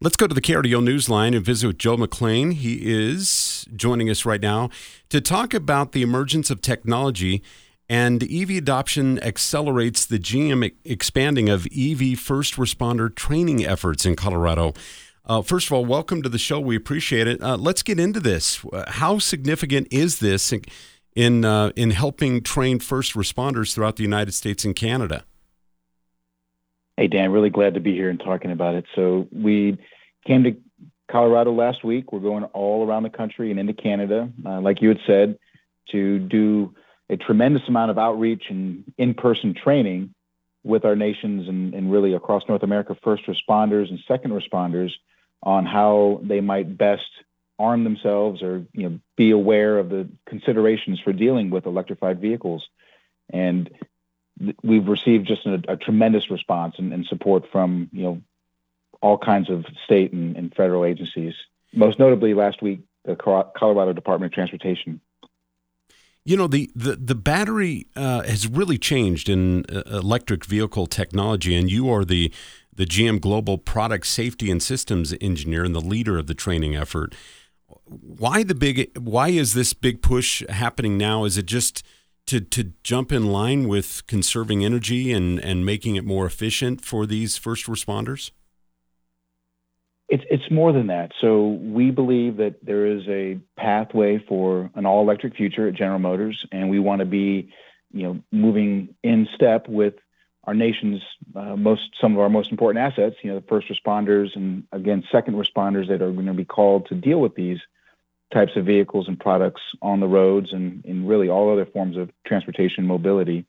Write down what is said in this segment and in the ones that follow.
Let's go to the KRDO Newsline and visit with Joe McLean. He is joining us right now to talk about the emergence of technology and EV adoption accelerates the GM expanding of EV first responder training efforts in Colorado. Uh, first of all, welcome to the show. We appreciate it. Uh, let's get into this. How significant is this in in, uh, in helping train first responders throughout the United States and Canada? Hey, Dan, really glad to be here and talking about it. So we came to Colorado last week. We're going all around the country and into Canada, uh, like you had said, to do a tremendous amount of outreach and in-person training with our nations and, and really across North America, first responders and second responders on how they might best arm themselves or you know be aware of the considerations for dealing with electrified vehicles. And we've received just a, a tremendous response and, and, support from you know all kinds of state and, and, federal agencies. Most notably, last week, the Colorado Department of Transportation. You know the the the battery uh, has really changed in uh, electric vehicle technology, and you are the the GM Global Product Safety and Systems Engineer and the leader of the training effort. Why the big? Why is this big push happening now? Is it just to, to jump in line with conserving energy and, and making it more efficient for these first responders? It's, it's more than that. So we believe that there is a pathway for an all electric future at General Motors, and we want to be, you know, moving in step with our nation's uh, most some of our most important assets. You know, the first responders and again second responders that are going to be called to deal with these types of vehicles and products on the roads and in really all other forms of transportation mobility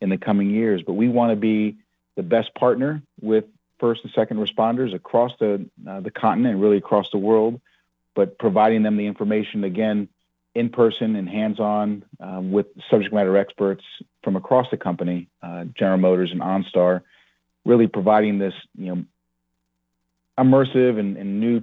in the coming years. But we want to be the best partner with first and second responders across the uh, the continent and really across the world, but providing them the information again in person and hands-on um, with subject matter experts from across the company, uh, General Motors and OnStar, really providing this you know immersive and, and new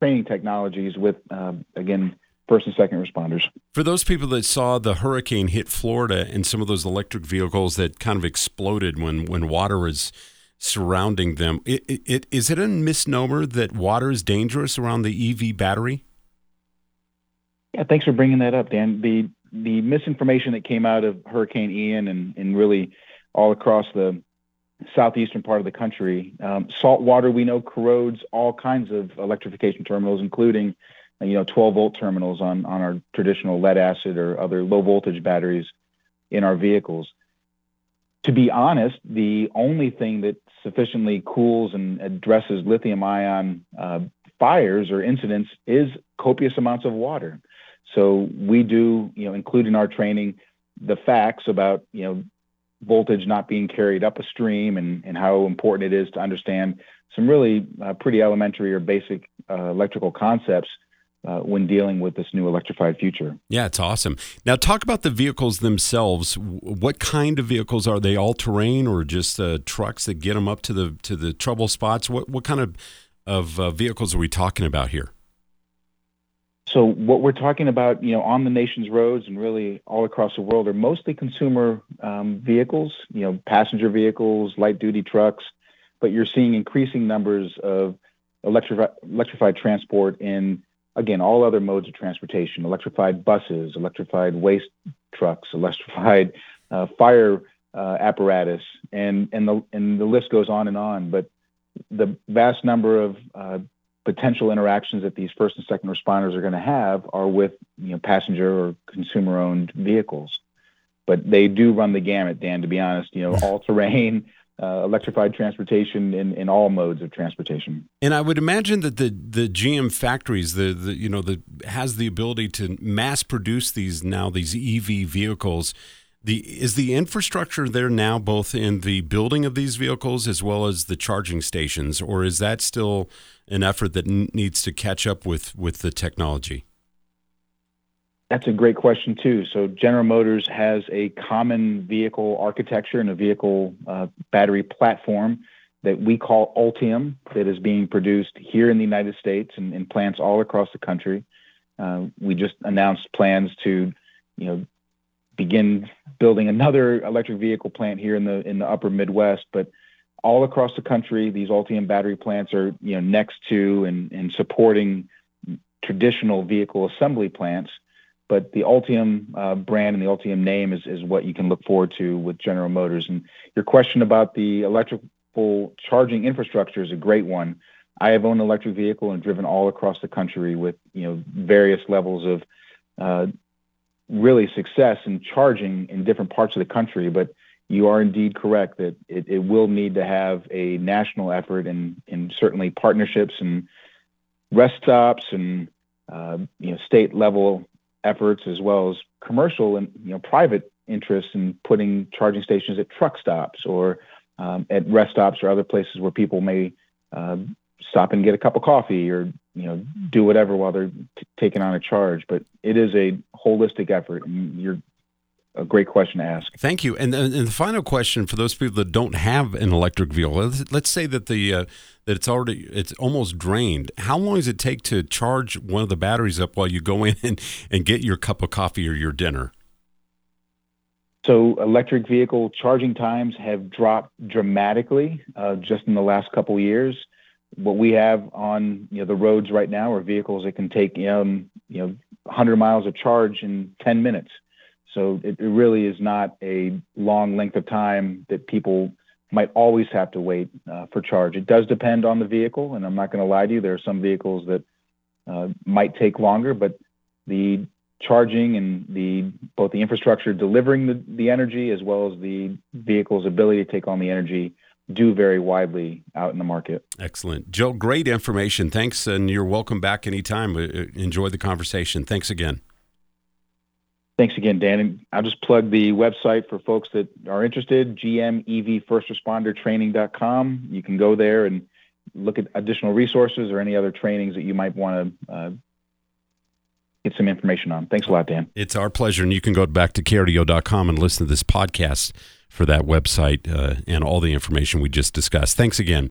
training technologies with, uh, again, first and second responders. For those people that saw the hurricane hit Florida and some of those electric vehicles that kind of exploded when, when water is surrounding them, it, it, it, is it a misnomer that water is dangerous around the EV battery? Yeah, thanks for bringing that up, Dan. The the misinformation that came out of Hurricane Ian and, and really all across the southeastern part of the country. Um, salt water we know corrodes all kinds of electrification terminals, including you know 12 volt terminals on on our traditional lead acid or other low voltage batteries in our vehicles. To be honest, the only thing that sufficiently cools and addresses lithium ion uh, fires or incidents is copious amounts of water. So we do, you know, include in our training the facts about, you know, voltage not being carried up a stream and, and how important it is to understand some really uh, pretty elementary or basic uh, electrical concepts uh, when dealing with this new electrified future. Yeah, it's awesome. Now, talk about the vehicles themselves. What kind of vehicles are they? All terrain or just uh, trucks that get them up to the to the trouble spots? What what kind of of uh, vehicles are we talking about here? So what we're talking about, you know, on the nation's roads and really all across the world are mostly consumer um, vehicles, you know, passenger vehicles, light duty trucks, but you're seeing increasing numbers of electrified, transport in, again, all other modes of transportation, electrified buses, electrified waste trucks, electrified uh, fire uh, apparatus, and, and, the, and the list goes on and on. But the vast number of uh, potential interactions that these first and second responders are going to have are with you know passenger or consumer owned vehicles but they do run the gamut dan to be honest you know all terrain uh, electrified transportation in, in all modes of transportation. And i would imagine that the the gm factories the, the you know the has the ability to mass produce these now these ev vehicles. The is the infrastructure there now both in the building of these vehicles as well as the charging stations or is that still an effort that n- needs to catch up with with the technology that's a great question too so general motors has a common vehicle architecture and a vehicle uh, battery platform that we call ultium that is being produced here in the united states and in plants all across the country uh, we just announced plans to you know begin building another electric vehicle plant here in the in the upper Midwest. But all across the country, these Ultium battery plants are you know next to and, and supporting traditional vehicle assembly plants. But the Ultium uh, brand and the Ultium name is, is what you can look forward to with General Motors. And your question about the electrical charging infrastructure is a great one. I have owned an electric vehicle and driven all across the country with you know various levels of uh, really success in charging in different parts of the country. But you are indeed correct that it, it will need to have a national effort and, and certainly partnerships and rest stops and uh, you know state level efforts as well as commercial and you know private interests in putting charging stations at truck stops or um, at rest stops or other places where people may uh, stop and get a cup of coffee or you know do whatever while they're t- taking on a charge. But it is a holistic effort, and you're a great question to ask. Thank you. And, and the final question for those people that don't have an electric vehicle, let's, let's say that the uh, that it's already it's almost drained. How long does it take to charge one of the batteries up while you go in and, and get your cup of coffee or your dinner? So electric vehicle charging times have dropped dramatically uh, just in the last couple of years what we have on you know the roads right now are vehicles that can take um, you know 100 miles of charge in 10 minutes. So it, it really is not a long length of time that people might always have to wait uh, for charge. It does depend on the vehicle, and I'm not going to lie to you. There are some vehicles that uh, might take longer, but the charging and the both the infrastructure delivering the, the energy as well as the vehicle's ability to take on the energy do vary widely out in the market. Excellent. Joe, great information. Thanks, and you're welcome back anytime. Uh, enjoy the conversation. Thanks again. Thanks again, Dan. And I'll just plug the website for folks that are interested, gmevfirstrespondertraining.com. You can go there and look at additional resources or any other trainings that you might want to uh, get some information on. Thanks a lot, Dan. It's our pleasure. And you can go back to krdo.com and listen to this podcast for that website uh, and all the information we just discussed. Thanks again.